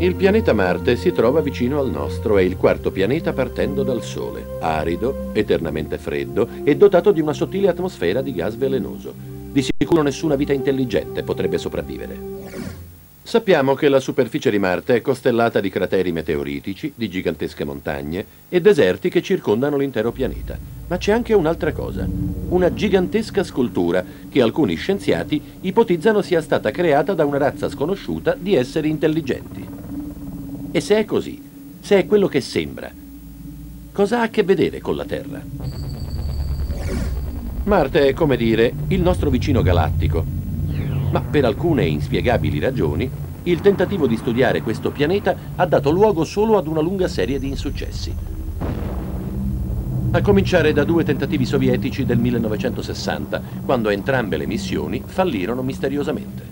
Il pianeta Marte si trova vicino al nostro, è il quarto pianeta partendo dal Sole, arido, eternamente freddo e dotato di una sottile atmosfera di gas velenoso. Di sicuro nessuna vita intelligente potrebbe sopravvivere. Sappiamo che la superficie di Marte è costellata di crateri meteoritici, di gigantesche montagne e deserti che circondano l'intero pianeta. Ma c'è anche un'altra cosa, una gigantesca scultura che alcuni scienziati ipotizzano sia stata creata da una razza sconosciuta di esseri intelligenti. E se è così, se è quello che sembra, cosa ha a che vedere con la Terra? Marte è, come dire, il nostro vicino galattico, ma per alcune inspiegabili ragioni il tentativo di studiare questo pianeta ha dato luogo solo ad una lunga serie di insuccessi. A cominciare da due tentativi sovietici del 1960, quando entrambe le missioni fallirono misteriosamente.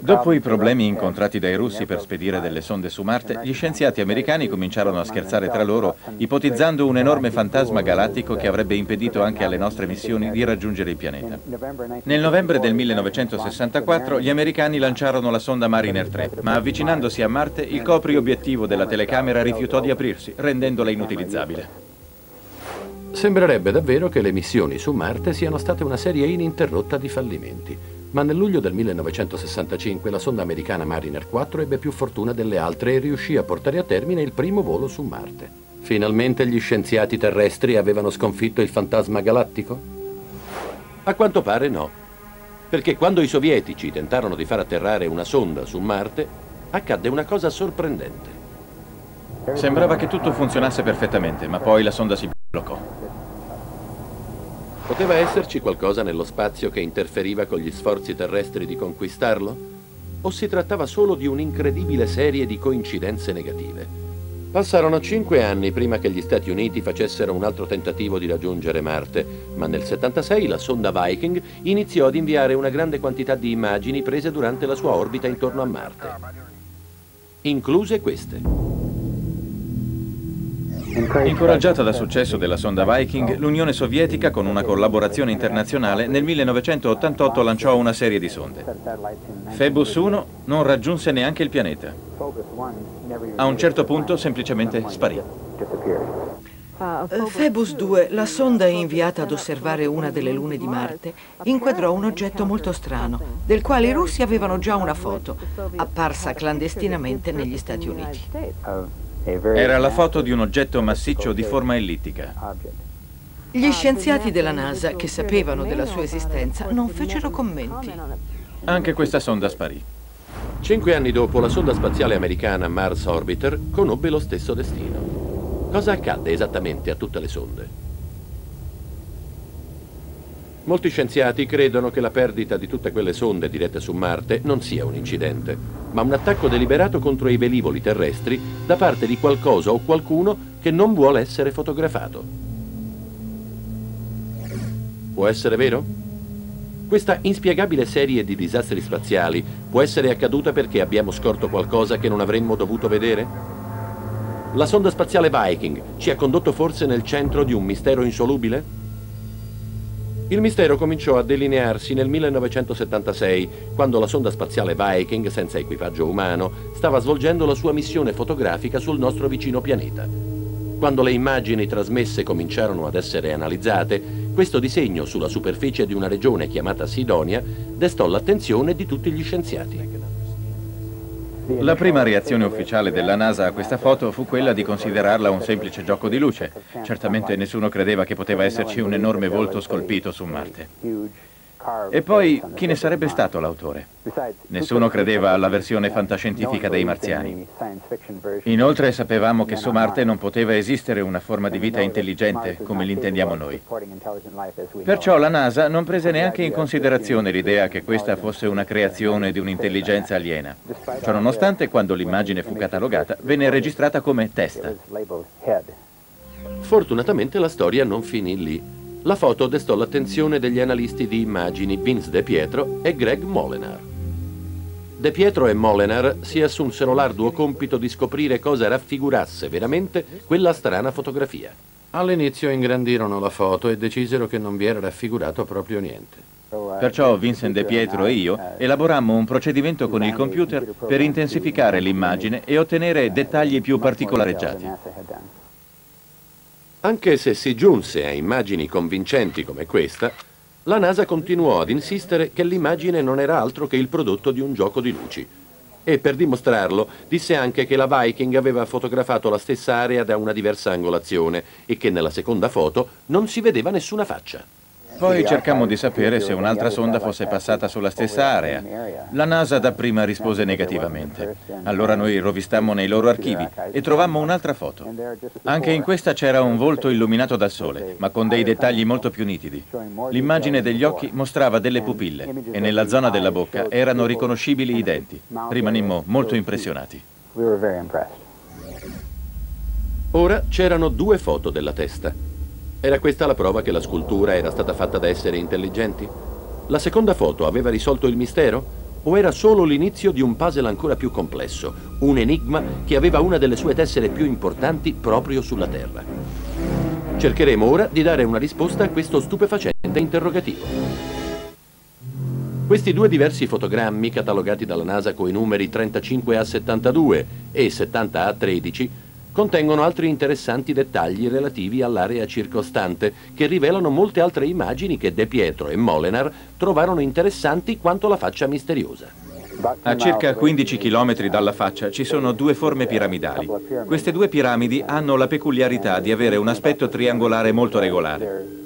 Dopo i problemi incontrati dai russi per spedire delle sonde su Marte, gli scienziati americani cominciarono a scherzare tra loro, ipotizzando un enorme fantasma galattico che avrebbe impedito anche alle nostre missioni di raggiungere il pianeta. Nel novembre del 1964 gli americani lanciarono la sonda Mariner 3, ma avvicinandosi a Marte il copri obiettivo della telecamera rifiutò di aprirsi, rendendola inutilizzabile. Sembrerebbe davvero che le missioni su Marte siano state una serie ininterrotta di fallimenti. Ma nel luglio del 1965 la sonda americana Mariner 4 ebbe più fortuna delle altre e riuscì a portare a termine il primo volo su Marte. Finalmente gli scienziati terrestri avevano sconfitto il fantasma galattico? A quanto pare no, perché quando i sovietici tentarono di far atterrare una sonda su Marte, accadde una cosa sorprendente. Sembrava che tutto funzionasse perfettamente, ma poi la sonda si bloccò. Poteva esserci qualcosa nello spazio che interferiva con gli sforzi terrestri di conquistarlo? O si trattava solo di un'incredibile serie di coincidenze negative? Passarono cinque anni prima che gli Stati Uniti facessero un altro tentativo di raggiungere Marte, ma nel 76 la sonda Viking iniziò ad inviare una grande quantità di immagini prese durante la sua orbita intorno a Marte, incluse queste. Incoraggiata dal successo della sonda Viking, l'Unione Sovietica, con una collaborazione internazionale, nel 1988 lanciò una serie di sonde. Phoebus 1 non raggiunse neanche il pianeta. A un certo punto semplicemente sparì. Phoebus 2, la sonda inviata ad osservare una delle lune di Marte, inquadrò un oggetto molto strano, del quale i russi avevano già una foto, apparsa clandestinamente negli Stati Uniti. Era la foto di un oggetto massiccio di forma ellittica. Gli scienziati della NASA, che sapevano della sua esistenza, non fecero commenti. Anche questa sonda sparì. Cinque anni dopo, la sonda spaziale americana Mars Orbiter conobbe lo stesso destino. Cosa accadde esattamente a tutte le sonde? Molti scienziati credono che la perdita di tutte quelle sonde dirette su Marte non sia un incidente, ma un attacco deliberato contro i velivoli terrestri da parte di qualcosa o qualcuno che non vuole essere fotografato. Può essere vero? Questa inspiegabile serie di disastri spaziali può essere accaduta perché abbiamo scorto qualcosa che non avremmo dovuto vedere? La sonda spaziale Viking ci ha condotto forse nel centro di un mistero insolubile? Il mistero cominciò a delinearsi nel 1976, quando la sonda spaziale Viking, senza equipaggio umano, stava svolgendo la sua missione fotografica sul nostro vicino pianeta. Quando le immagini trasmesse cominciarono ad essere analizzate, questo disegno sulla superficie di una regione chiamata Sidonia destò l'attenzione di tutti gli scienziati. La prima reazione ufficiale della NASA a questa foto fu quella di considerarla un semplice gioco di luce. Certamente nessuno credeva che poteva esserci un enorme volto scolpito su Marte. E poi, chi ne sarebbe stato l'autore? Nessuno credeva alla versione fantascientifica dei marziani. Inoltre sapevamo che su Marte non poteva esistere una forma di vita intelligente come l'intendiamo noi. Perciò la NASA non prese neanche in considerazione l'idea che questa fosse una creazione di un'intelligenza aliena. Ciononostante, quando l'immagine fu catalogata, venne registrata come testa. Fortunatamente la storia non finì lì. La foto destò l'attenzione degli analisti di immagini Vince De Pietro e Greg Molenar. De Pietro e Molenar si assunsero l'arduo compito di scoprire cosa raffigurasse veramente quella strana fotografia. All'inizio ingrandirono la foto e decisero che non vi era raffigurato proprio niente. Perciò Vincent De Pietro e io elaborammo un procedimento con il computer per intensificare l'immagine e ottenere dettagli più particolareggiati. Anche se si giunse a immagini convincenti come questa, la NASA continuò ad insistere che l'immagine non era altro che il prodotto di un gioco di luci. E per dimostrarlo disse anche che la Viking aveva fotografato la stessa area da una diversa angolazione e che nella seconda foto non si vedeva nessuna faccia. Poi cercammo di sapere se un'altra sonda fosse passata sulla stessa area. La NASA dapprima rispose negativamente. Allora noi rovistammo nei loro archivi e trovammo un'altra foto. Anche in questa c'era un volto illuminato dal sole, ma con dei dettagli molto più nitidi. L'immagine degli occhi mostrava delle pupille e nella zona della bocca erano riconoscibili i denti. Rimanimmo molto impressionati. Ora c'erano due foto della testa. Era questa la prova che la scultura era stata fatta da esseri intelligenti? La seconda foto aveva risolto il mistero? O era solo l'inizio di un puzzle ancora più complesso, un enigma che aveva una delle sue tessere più importanti proprio sulla Terra? Cercheremo ora di dare una risposta a questo stupefacente interrogativo. Questi due diversi fotogrammi, catalogati dalla NASA coi numeri 35A72 e 70A13, contengono altri interessanti dettagli relativi all'area circostante che rivelano molte altre immagini che De Pietro e Molenar trovarono interessanti quanto la faccia misteriosa. A circa 15 km dalla faccia ci sono due forme piramidali. Queste due piramidi hanno la peculiarità di avere un aspetto triangolare molto regolare.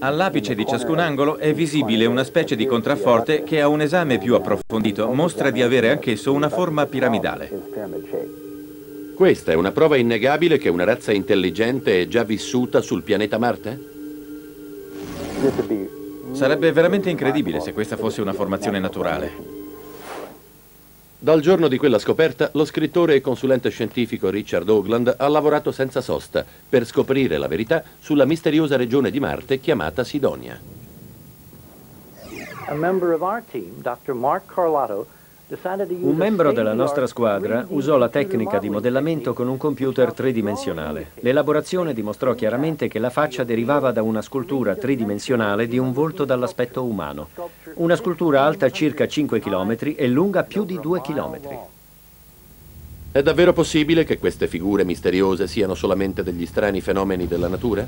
All'apice di ciascun angolo è visibile una specie di contrafforte che a un esame più approfondito mostra di avere anch'esso una forma piramidale. Questa è una prova innegabile che una razza intelligente è già vissuta sul pianeta Marte? Sarebbe veramente incredibile se questa fosse una formazione naturale. Dal giorno di quella scoperta, lo scrittore e consulente scientifico Richard Hoagland ha lavorato senza sosta per scoprire la verità sulla misteriosa regione di Marte chiamata Sidonia. A member of our team, Dr. Mark Carlotto, un membro della nostra squadra usò la tecnica di modellamento con un computer tridimensionale. L'elaborazione dimostrò chiaramente che la faccia derivava da una scultura tridimensionale di un volto dall'aspetto umano. Una scultura alta circa 5 km e lunga più di 2 km. È davvero possibile che queste figure misteriose siano solamente degli strani fenomeni della natura?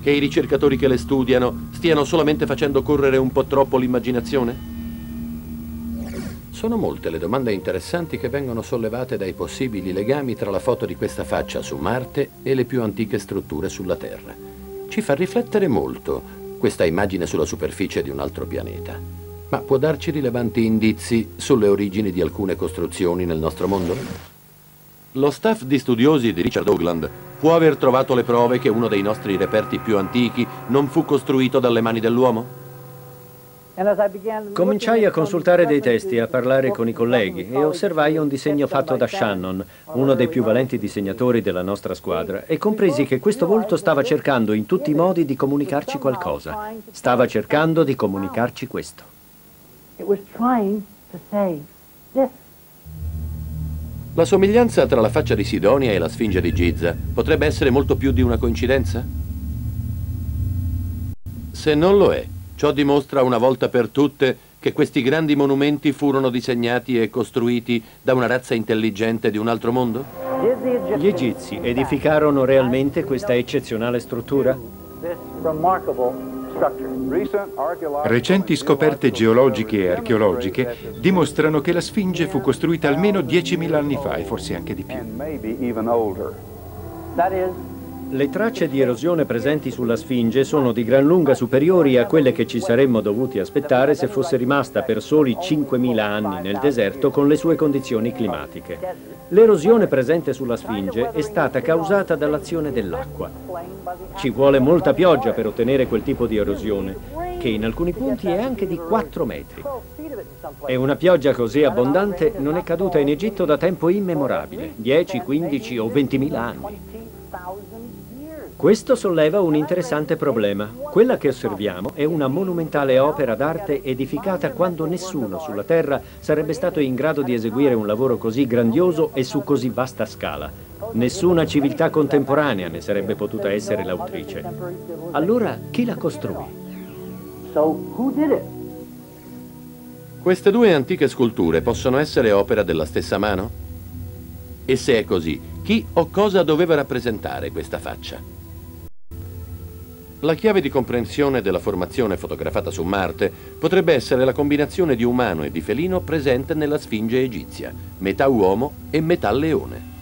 Che i ricercatori che le studiano stiano solamente facendo correre un po' troppo l'immaginazione? Sono molte le domande interessanti che vengono sollevate dai possibili legami tra la foto di questa faccia su Marte e le più antiche strutture sulla Terra. Ci fa riflettere molto questa immagine sulla superficie di un altro pianeta. Ma può darci rilevanti indizi sulle origini di alcune costruzioni nel nostro mondo? Lo staff di studiosi di Richard Hoagland può aver trovato le prove che uno dei nostri reperti più antichi non fu costruito dalle mani dell'uomo? Cominciai a consultare dei testi a parlare con i colleghi e osservai un disegno fatto da Shannon, uno dei più valenti disegnatori della nostra squadra, e compresi che questo volto stava cercando in tutti i modi di comunicarci qualcosa. Stava cercando di comunicarci questo. La somiglianza tra la faccia di Sidonia e la Sfinge di Giza potrebbe essere molto più di una coincidenza? Se non lo è, Ciò dimostra una volta per tutte che questi grandi monumenti furono disegnati e costruiti da una razza intelligente di un altro mondo? Gli egizi edificarono realmente questa eccezionale struttura? Recenti scoperte geologiche e archeologiche dimostrano che la Sfinge fu costruita almeno 10.000 anni fa e forse anche di più. Le tracce di erosione presenti sulla Sfinge sono di gran lunga superiori a quelle che ci saremmo dovuti aspettare se fosse rimasta per soli 5.000 anni nel deserto con le sue condizioni climatiche. L'erosione presente sulla Sfinge è stata causata dall'azione dell'acqua. Ci vuole molta pioggia per ottenere quel tipo di erosione, che in alcuni punti è anche di 4 metri. E una pioggia così abbondante non è caduta in Egitto da tempo immemorabile, 10, 15 o 20.000 anni. Questo solleva un interessante problema. Quella che osserviamo è una monumentale opera d'arte edificata quando nessuno sulla Terra sarebbe stato in grado di eseguire un lavoro così grandioso e su così vasta scala. Nessuna civiltà contemporanea ne sarebbe potuta essere l'autrice. Allora chi la costruì? Queste due antiche sculture possono essere opera della stessa mano? E se è così, chi o cosa doveva rappresentare questa faccia? La chiave di comprensione della formazione fotografata su Marte potrebbe essere la combinazione di umano e di felino presente nella Sfinge egizia, metà uomo e metà leone.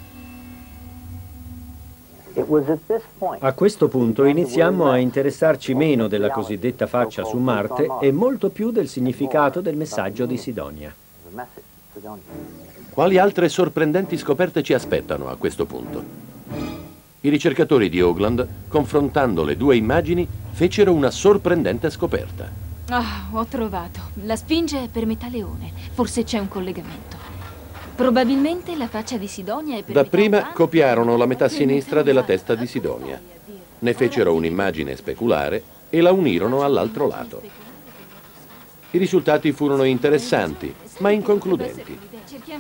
A questo punto iniziamo a interessarci meno della cosiddetta faccia su Marte e molto più del significato del messaggio di Sidonia. Quali altre sorprendenti scoperte ci aspettano a questo punto? I ricercatori di Oakland, confrontando le due immagini, fecero una sorprendente scoperta. Ah, oh, ho trovato. La spinge è per metà leone. Forse c'è un collegamento. Probabilmente la faccia di Sidonia è per Da prima umano, copiarono la metà sinistra della testa di Sidonia. Ne fecero un'immagine speculare e la unirono all'altro lato. I risultati furono interessanti, ma inconcludenti.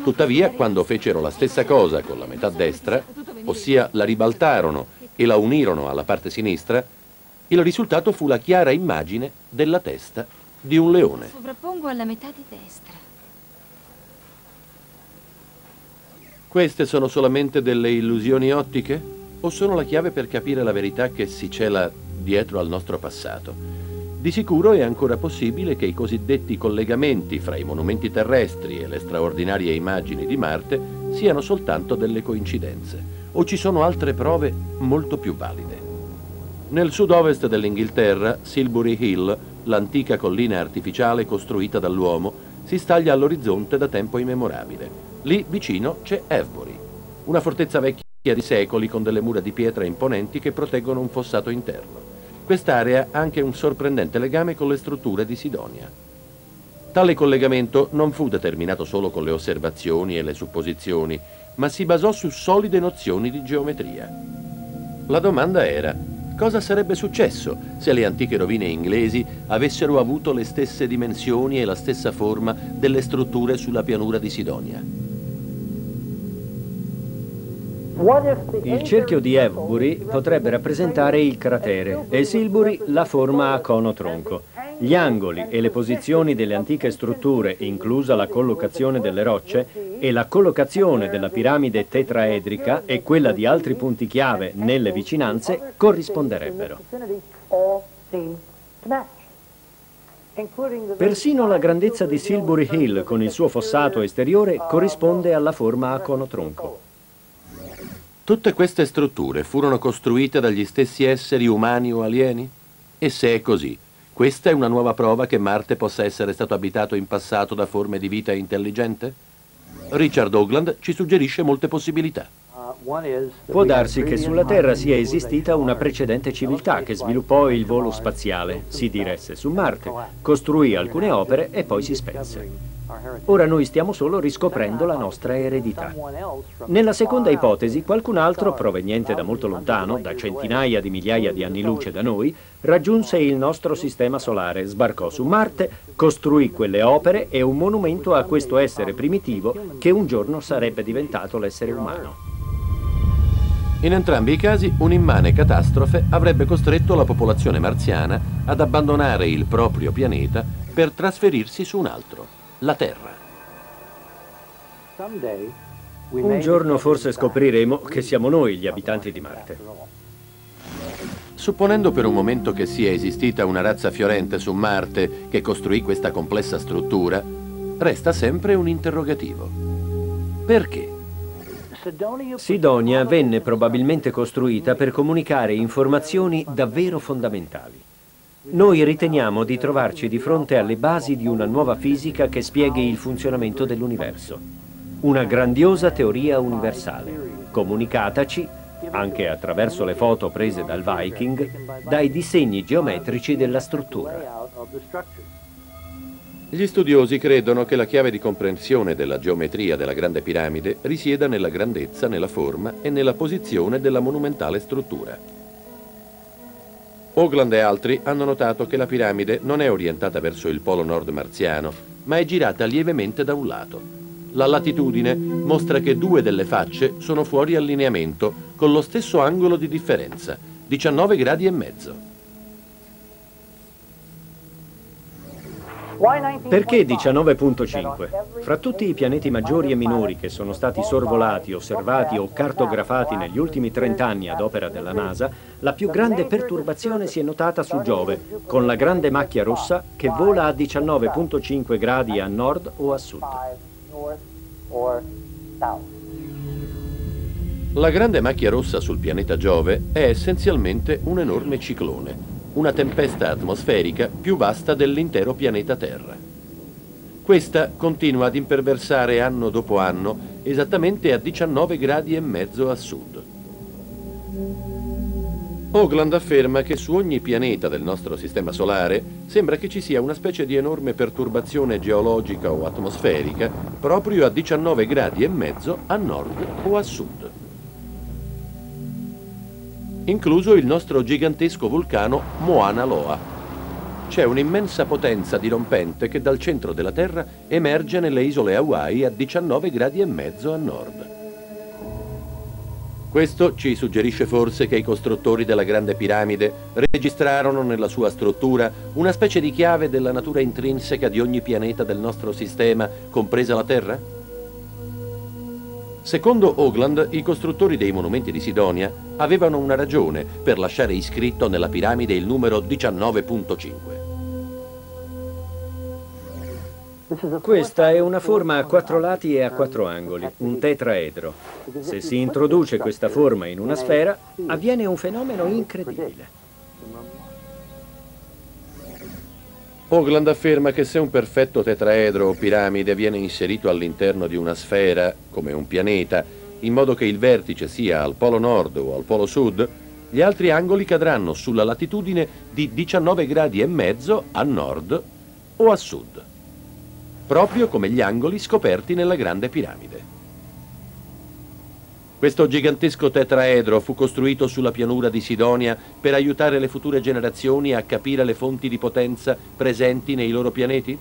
Tuttavia, quando fecero la stessa cosa con la metà destra, ossia la ribaltarono e la unirono alla parte sinistra, il risultato fu la chiara immagine della testa di un leone. Sovrappongo alla metà di destra. Queste sono solamente delle illusioni ottiche? O sono la chiave per capire la verità che si cela dietro al nostro passato? Di sicuro è ancora possibile che i cosiddetti collegamenti fra i monumenti terrestri e le straordinarie immagini di Marte siano soltanto delle coincidenze o ci sono altre prove molto più valide. Nel sud-ovest dell'Inghilterra, Silbury Hill, l'antica collina artificiale costruita dall'uomo, si staglia all'orizzonte da tempo immemorabile. Lì vicino c'è Avebury, una fortezza vecchia di secoli con delle mura di pietra imponenti che proteggono un fossato interno. Quest'area ha anche un sorprendente legame con le strutture di Sidonia. Tale collegamento non fu determinato solo con le osservazioni e le supposizioni, ma si basò su solide nozioni di geometria. La domanda era, cosa sarebbe successo se le antiche rovine inglesi avessero avuto le stesse dimensioni e la stessa forma delle strutture sulla pianura di Sidonia? Il cerchio di Avebury potrebbe rappresentare il cratere e Silbury la forma a cono tronco. Gli angoli e le posizioni delle antiche strutture, inclusa la collocazione delle rocce, e la collocazione della piramide tetraedrica e quella di altri punti chiave nelle vicinanze corrisponderebbero. Persino la grandezza di Silbury Hill con il suo fossato esteriore corrisponde alla forma a cono tronco. Tutte queste strutture furono costruite dagli stessi esseri umani o alieni? E se è così, questa è una nuova prova che Marte possa essere stato abitato in passato da forme di vita intelligente? Richard Ogland ci suggerisce molte possibilità. Può darsi che sulla Terra sia esistita una precedente civiltà che sviluppò il volo spaziale, si diresse su Marte, costruì alcune opere e poi si spense. Ora noi stiamo solo riscoprendo la nostra eredità. Nella seconda ipotesi, qualcun altro, proveniente da molto lontano, da centinaia di migliaia di anni luce da noi, raggiunse il nostro sistema solare, sbarcò su Marte, costruì quelle opere e un monumento a questo essere primitivo che un giorno sarebbe diventato l'essere umano. In entrambi i casi un'immane catastrofe avrebbe costretto la popolazione marziana ad abbandonare il proprio pianeta per trasferirsi su un altro la Terra. Un giorno forse scopriremo che siamo noi gli abitanti di Marte. Supponendo per un momento che sia esistita una razza fiorente su Marte che costruì questa complessa struttura, resta sempre un interrogativo. Perché? Sidonia venne probabilmente costruita per comunicare informazioni davvero fondamentali. Noi riteniamo di trovarci di fronte alle basi di una nuova fisica che spieghi il funzionamento dell'universo. Una grandiosa teoria universale, comunicataci, anche attraverso le foto prese dal Viking, dai disegni geometrici della struttura. Gli studiosi credono che la chiave di comprensione della geometria della Grande Piramide risieda nella grandezza, nella forma e nella posizione della monumentale struttura. Ogland e altri hanno notato che la piramide non è orientata verso il polo nord marziano, ma è girata lievemente da un lato. La latitudine mostra che due delle facce sono fuori allineamento, con lo stesso angolo di differenza, 19 gradi e mezzo. Perché 19.5? Fra tutti i pianeti maggiori e minori che sono stati sorvolati, osservati o cartografati negli ultimi 30 anni ad opera della NASA, la più grande perturbazione si è notata su Giove, con la grande macchia rossa che vola a 19.5 gradi a nord o a sud. La grande macchia rossa sul pianeta Giove è essenzialmente un enorme ciclone, una tempesta atmosferica più vasta dell'intero pianeta Terra. Questa continua ad imperversare anno dopo anno esattamente a 19 gradi e mezzo a sud. Ogland afferma che su ogni pianeta del nostro sistema solare sembra che ci sia una specie di enorme perturbazione geologica o atmosferica proprio a 19 gradi e mezzo a nord o a sud incluso il nostro gigantesco vulcano Moana Loa. C'è un'immensa potenza dirompente che dal centro della Terra emerge nelle isole Hawaii a 19 gradi e mezzo a nord. Questo ci suggerisce forse che i costruttori della Grande Piramide registrarono nella sua struttura una specie di chiave della natura intrinseca di ogni pianeta del nostro sistema, compresa la Terra? Secondo Ogland, i costruttori dei monumenti di Sidonia avevano una ragione per lasciare iscritto nella piramide il numero 19.5. Questa è una forma a quattro lati e a quattro angoli, un tetraedro. Se si introduce questa forma in una sfera, avviene un fenomeno incredibile. Ogland afferma che se un perfetto tetraedro o piramide viene inserito all'interno di una sfera, come un pianeta, in modo che il vertice sia al polo nord o al polo sud, gli altri angoli cadranno sulla latitudine di 19 gradi e mezzo a nord o a sud, proprio come gli angoli scoperti nella grande piramide. Questo gigantesco tetraedro fu costruito sulla pianura di Sidonia per aiutare le future generazioni a capire le fonti di potenza presenti nei loro pianeti?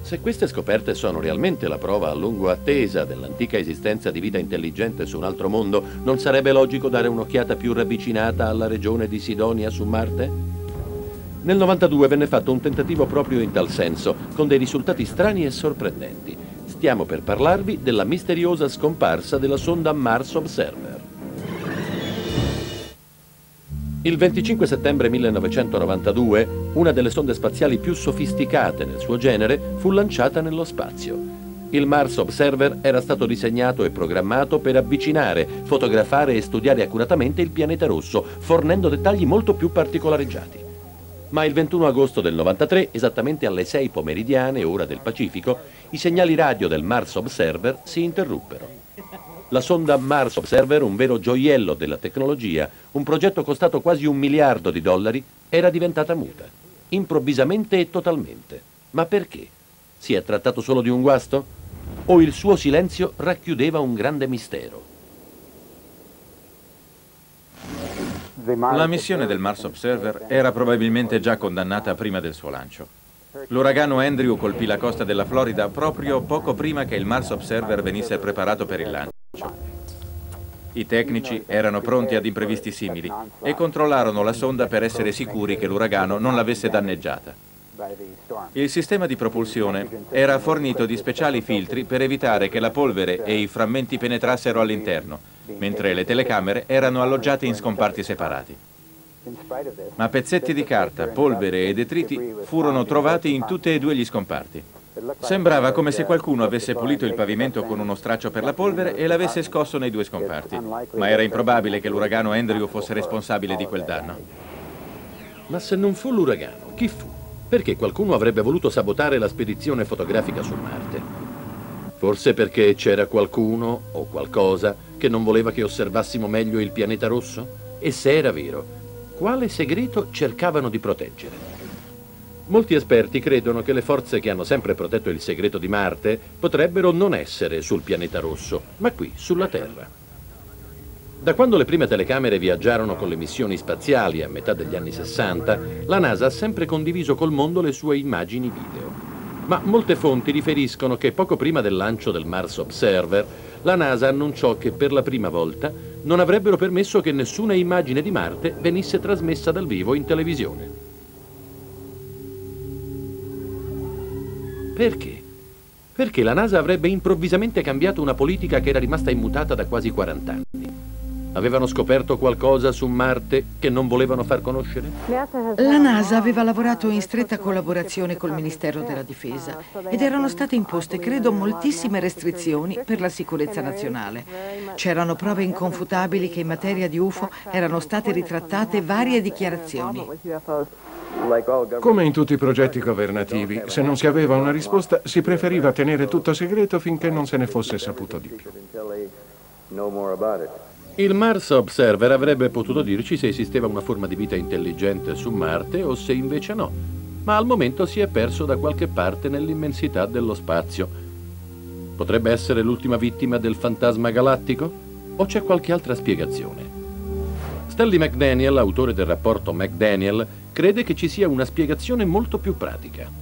Se queste scoperte sono realmente la prova a lungo attesa dell'antica esistenza di vita intelligente su un altro mondo, non sarebbe logico dare un'occhiata più ravvicinata alla regione di Sidonia su Marte? Nel 92 venne fatto un tentativo proprio in tal senso, con dei risultati strani e sorprendenti stiamo per parlarvi della misteriosa scomparsa della sonda Mars Observer. Il 25 settembre 1992, una delle sonde spaziali più sofisticate nel suo genere fu lanciata nello spazio. Il Mars Observer era stato disegnato e programmato per avvicinare, fotografare e studiare accuratamente il pianeta rosso, fornendo dettagli molto più particolareggiati ma il 21 agosto del 93, esattamente alle 6 pomeridiane, ora del Pacifico, i segnali radio del Mars Observer si interruppero. La sonda Mars Observer, un vero gioiello della tecnologia, un progetto costato quasi un miliardo di dollari, era diventata muta, improvvisamente e totalmente. Ma perché? Si è trattato solo di un guasto? O il suo silenzio racchiudeva un grande mistero? La missione del Mars Observer era probabilmente già condannata prima del suo lancio. L'uragano Andrew colpì la costa della Florida proprio poco prima che il Mars Observer venisse preparato per il lancio. I tecnici erano pronti ad imprevisti simili e controllarono la sonda per essere sicuri che l'uragano non l'avesse danneggiata. Il sistema di propulsione era fornito di speciali filtri per evitare che la polvere e i frammenti penetrassero all'interno mentre le telecamere erano alloggiate in scomparti separati. Ma pezzetti di carta, polvere e detriti furono trovati in tutti e due gli scomparti. Sembrava come se qualcuno avesse pulito il pavimento con uno straccio per la polvere e l'avesse scosso nei due scomparti, ma era improbabile che l'uragano Andrew fosse responsabile di quel danno. Ma se non fu l'uragano, chi fu? Perché qualcuno avrebbe voluto sabotare la spedizione fotografica su Marte? Forse perché c'era qualcuno o qualcosa che non voleva che osservassimo meglio il pianeta rosso? E se era vero, quale segreto cercavano di proteggere? Molti esperti credono che le forze che hanno sempre protetto il segreto di Marte potrebbero non essere sul pianeta rosso, ma qui, sulla Terra. Da quando le prime telecamere viaggiarono con le missioni spaziali a metà degli anni 60, la NASA ha sempre condiviso col mondo le sue immagini video. Ma molte fonti riferiscono che poco prima del lancio del Mars Observer, la NASA annunciò che per la prima volta non avrebbero permesso che nessuna immagine di Marte venisse trasmessa dal vivo in televisione. Perché? Perché la NASA avrebbe improvvisamente cambiato una politica che era rimasta immutata da quasi 40 anni. Avevano scoperto qualcosa su Marte che non volevano far conoscere? La NASA aveva lavorato in stretta collaborazione col Ministero della Difesa ed erano state imposte, credo, moltissime restrizioni per la sicurezza nazionale. C'erano prove inconfutabili che in materia di UFO erano state ritrattate varie dichiarazioni. Come in tutti i progetti governativi, se non si aveva una risposta, si preferiva tenere tutto segreto finché non se ne fosse saputo di più. Il Mars Observer avrebbe potuto dirci se esisteva una forma di vita intelligente su Marte o se invece no, ma al momento si è perso da qualche parte nell'immensità dello spazio. Potrebbe essere l'ultima vittima del fantasma galattico? O c'è qualche altra spiegazione? Stanley McDaniel, autore del rapporto McDaniel, crede che ci sia una spiegazione molto più pratica.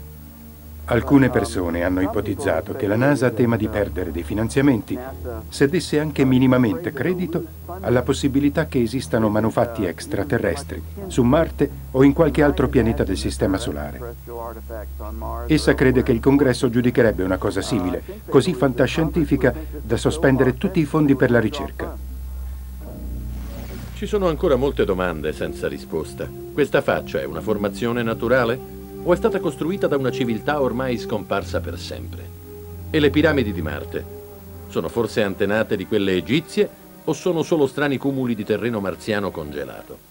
Alcune persone hanno ipotizzato che la NASA tema di perdere dei finanziamenti se desse anche minimamente credito alla possibilità che esistano manufatti extraterrestri su Marte o in qualche altro pianeta del Sistema Solare. Essa crede che il Congresso giudicherebbe una cosa simile, così fantascientifica da sospendere tutti i fondi per la ricerca. Ci sono ancora molte domande senza risposta. Questa faccia è una formazione naturale? O è stata costruita da una civiltà ormai scomparsa per sempre? E le piramidi di Marte? Sono forse antenate di quelle egizie o sono solo strani cumuli di terreno marziano congelato?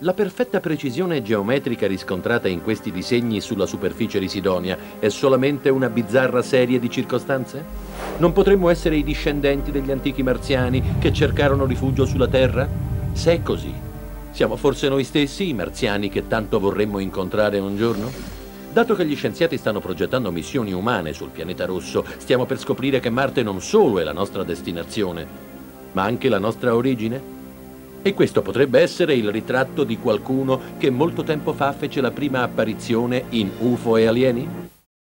La perfetta precisione geometrica riscontrata in questi disegni sulla superficie di Sidonia è solamente una bizzarra serie di circostanze? Non potremmo essere i discendenti degli antichi marziani che cercarono rifugio sulla Terra? Se è così, siamo forse noi stessi i marziani che tanto vorremmo incontrare un giorno? Dato che gli scienziati stanno progettando missioni umane sul pianeta rosso, stiamo per scoprire che Marte non solo è la nostra destinazione, ma anche la nostra origine? E questo potrebbe essere il ritratto di qualcuno che molto tempo fa fece la prima apparizione in UFO e alieni?